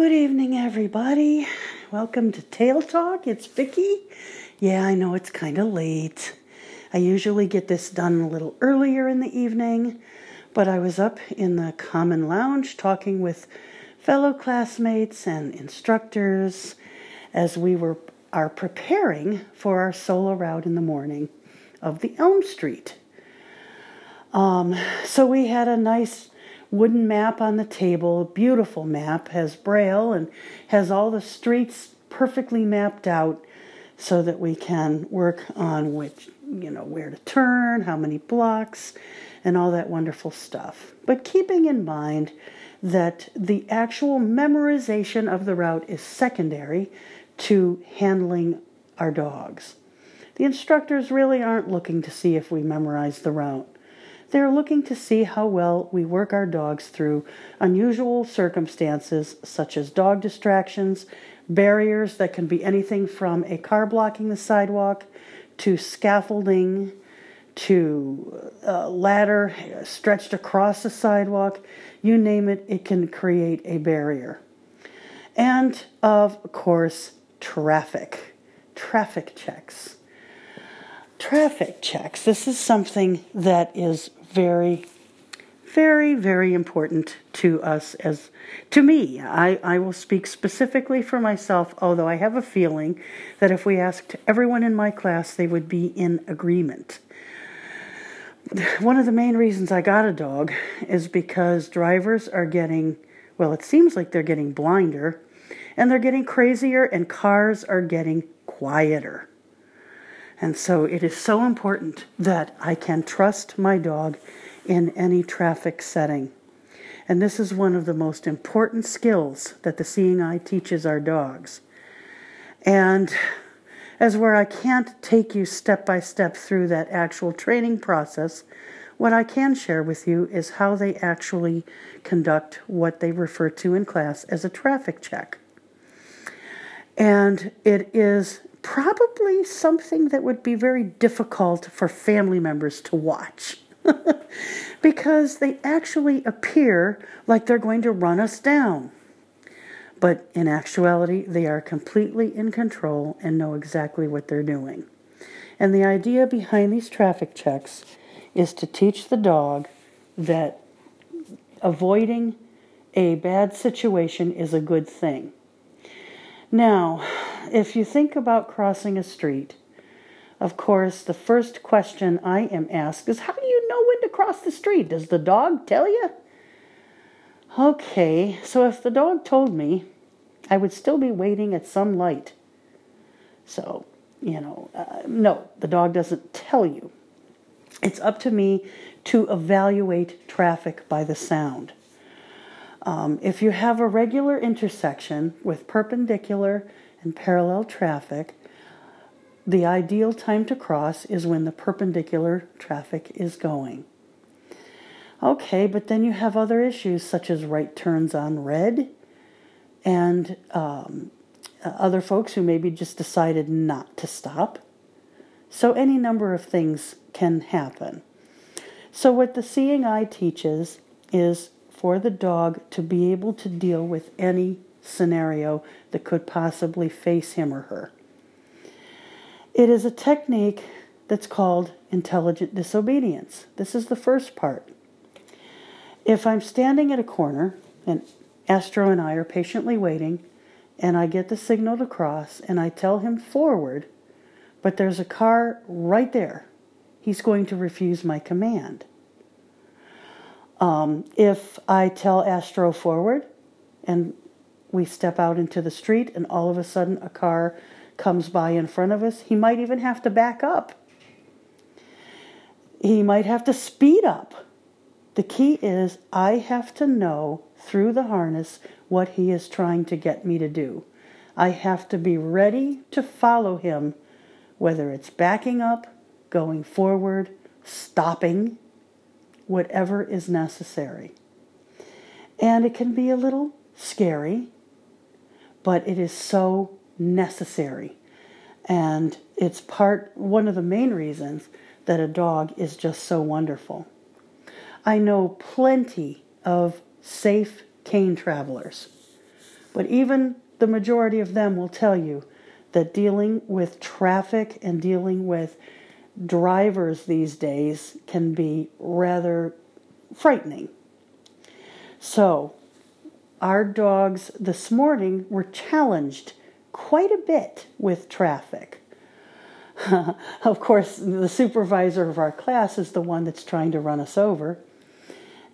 Good evening, everybody. Welcome to Tail Talk. It's Vicky. Yeah, I know it's kind of late. I usually get this done a little earlier in the evening, but I was up in the common lounge talking with fellow classmates and instructors as we were are preparing for our solo route in the morning of the Elm Street. Um, so we had a nice wooden map on the table, beautiful map, has braille and has all the streets perfectly mapped out so that we can work on which, you know, where to turn, how many blocks, and all that wonderful stuff. But keeping in mind that the actual memorization of the route is secondary to handling our dogs. The instructors really aren't looking to see if we memorize the route. They're looking to see how well we work our dogs through unusual circumstances such as dog distractions, barriers that can be anything from a car blocking the sidewalk to scaffolding to a ladder stretched across the sidewalk. You name it, it can create a barrier. And of course, traffic. Traffic checks. Traffic checks. This is something that is very, very, very important to us as to me. I, I will speak specifically for myself, although I have a feeling that if we asked everyone in my class, they would be in agreement. One of the main reasons I got a dog is because drivers are getting, well, it seems like they're getting blinder and they're getting crazier, and cars are getting quieter. And so it is so important that I can trust my dog in any traffic setting. And this is one of the most important skills that the seeing eye teaches our dogs. And as where I can't take you step by step through that actual training process, what I can share with you is how they actually conduct what they refer to in class as a traffic check. And it is probably something that would be very difficult for family members to watch because they actually appear like they're going to run us down. But in actuality, they are completely in control and know exactly what they're doing. And the idea behind these traffic checks is to teach the dog that avoiding a bad situation is a good thing. Now, if you think about crossing a street, of course, the first question I am asked is How do you know when to cross the street? Does the dog tell you? Okay, so if the dog told me, I would still be waiting at some light. So, you know, uh, no, the dog doesn't tell you. It's up to me to evaluate traffic by the sound. Um, if you have a regular intersection with perpendicular and parallel traffic, the ideal time to cross is when the perpendicular traffic is going. Okay, but then you have other issues such as right turns on red and um, other folks who maybe just decided not to stop. So, any number of things can happen. So, what the seeing eye teaches is for the dog to be able to deal with any scenario that could possibly face him or her. It is a technique that's called intelligent disobedience. This is the first part. If I'm standing at a corner and Astro and I are patiently waiting, and I get the signal to cross, and I tell him forward, but there's a car right there, he's going to refuse my command. Um, if I tell Astro forward and we step out into the street and all of a sudden a car comes by in front of us, he might even have to back up. He might have to speed up. The key is I have to know through the harness what he is trying to get me to do. I have to be ready to follow him, whether it's backing up, going forward, stopping, whatever is necessary. And it can be a little scary, but it is so necessary. And it's part, one of the main reasons that a dog is just so wonderful. I know plenty of safe cane travelers But even the majority of them will tell you that dealing with traffic and dealing with drivers these days can be rather frightening. So, our dogs this morning were challenged quite a bit with traffic. of course, the supervisor of our class is the one that's trying to run us over.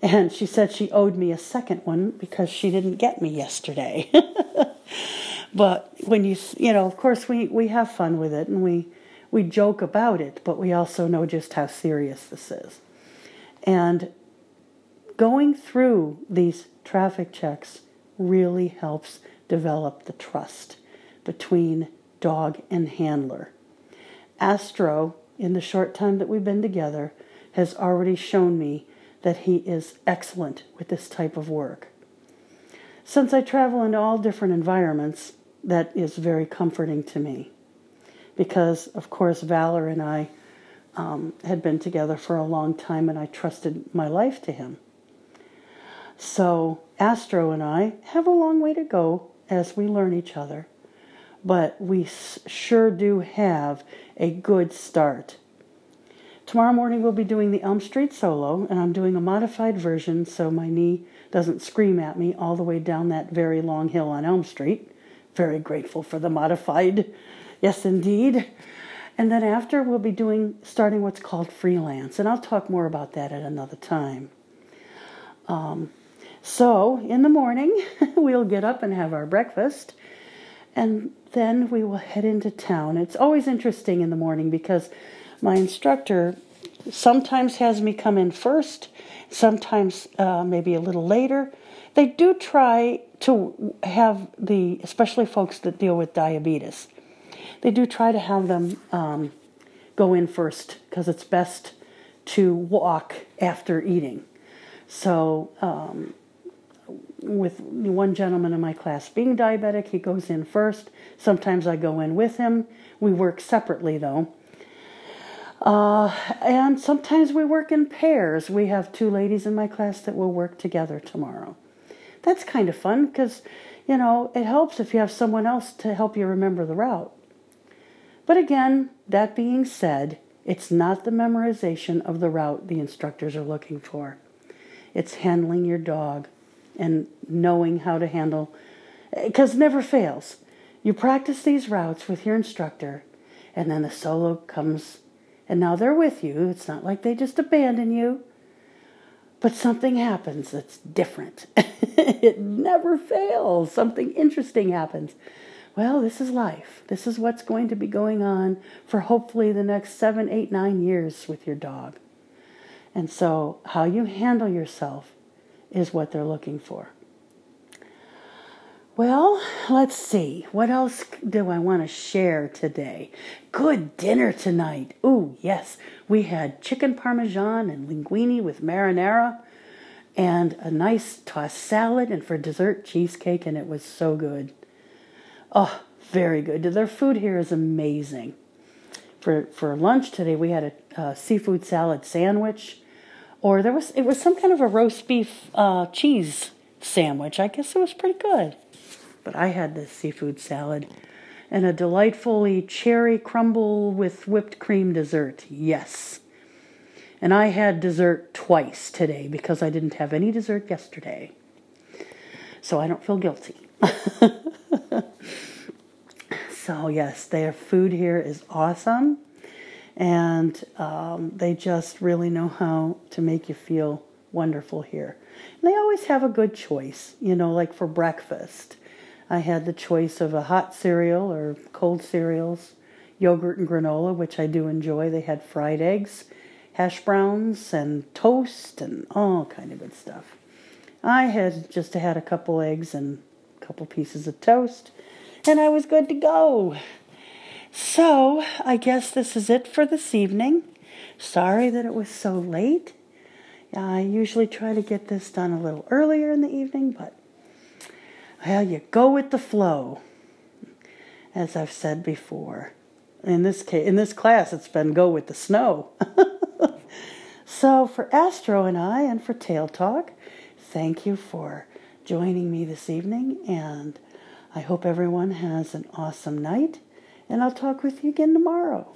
And she said she owed me a second one because she didn't get me yesterday. but when you, you know, of course, we, we have fun with it and we, we joke about it, but we also know just how serious this is. And going through these traffic checks really helps develop the trust between dog and handler. Astro, in the short time that we've been together, has already shown me that he is excellent with this type of work. Since I travel in all different environments, that is very comforting to me. Because, of course, Valor and I um, had been together for a long time and I trusted my life to him. So, Astro and I have a long way to go as we learn each other, but we sure do have a good start. Tomorrow morning we'll be doing the Elm Street solo, and I'm doing a modified version so my knee doesn't scream at me all the way down that very long hill on Elm Street. Very grateful for the modified. Yes, indeed. And then after, we'll be doing starting what's called freelance, and I'll talk more about that at another time. Um, so, in the morning, we'll get up and have our breakfast, and then we will head into town. It's always interesting in the morning because my instructor sometimes has me come in first, sometimes uh, maybe a little later. They do try to have the, especially folks that deal with diabetes, they do try to have them um, go in first because it's best to walk after eating. So, um, with one gentleman in my class being diabetic, he goes in first. Sometimes I go in with him. We work separately though. Uh, and sometimes we work in pairs. We have two ladies in my class that will work together tomorrow. That's kind of fun because, you know, it helps if you have someone else to help you remember the route. But again, that being said, it's not the memorization of the route the instructors are looking for. It's handling your dog and knowing how to handle because never fails. You practice these routes with your instructor, and then the solo comes, and now they're with you. It's not like they just abandon you, but something happens that's different. it never fails. Something interesting happens. Well, this is life. This is what's going to be going on for hopefully the next seven, eight, nine years with your dog. And so, how you handle yourself is what they're looking for. Well, let's see. What else do I want to share today? Good dinner tonight. Ooh, yes. We had chicken parmesan and linguine with marinara and a nice tossed salad and for dessert cheesecake and it was so good. Oh, very good. Their food here is amazing. For for lunch today we had a, a seafood salad sandwich or there was it was some kind of a roast beef uh, cheese sandwich. I guess it was pretty good. But I had the seafood salad and a delightfully cherry crumble with whipped cream dessert. Yes. And I had dessert twice today because I didn't have any dessert yesterday. So I don't feel guilty. so, yes, their food here is awesome and um, they just really know how to make you feel wonderful here. And they always have a good choice, you know, like for breakfast. I had the choice of a hot cereal or cold cereals, yogurt and granola, which I do enjoy. They had fried eggs, hash browns, and toast, and all kind of good stuff. I had just had a couple eggs and a couple pieces of toast, and I was good to go. So, I guess this is it for this evening. Sorry that it was so late. I usually try to get this done a little earlier in the evening, but well, you go with the flow. As I've said before. In this case, in this class it's been go with the snow. so for Astro and I and for Tail Talk, thank you for joining me this evening, and I hope everyone has an awesome night, and I'll talk with you again tomorrow.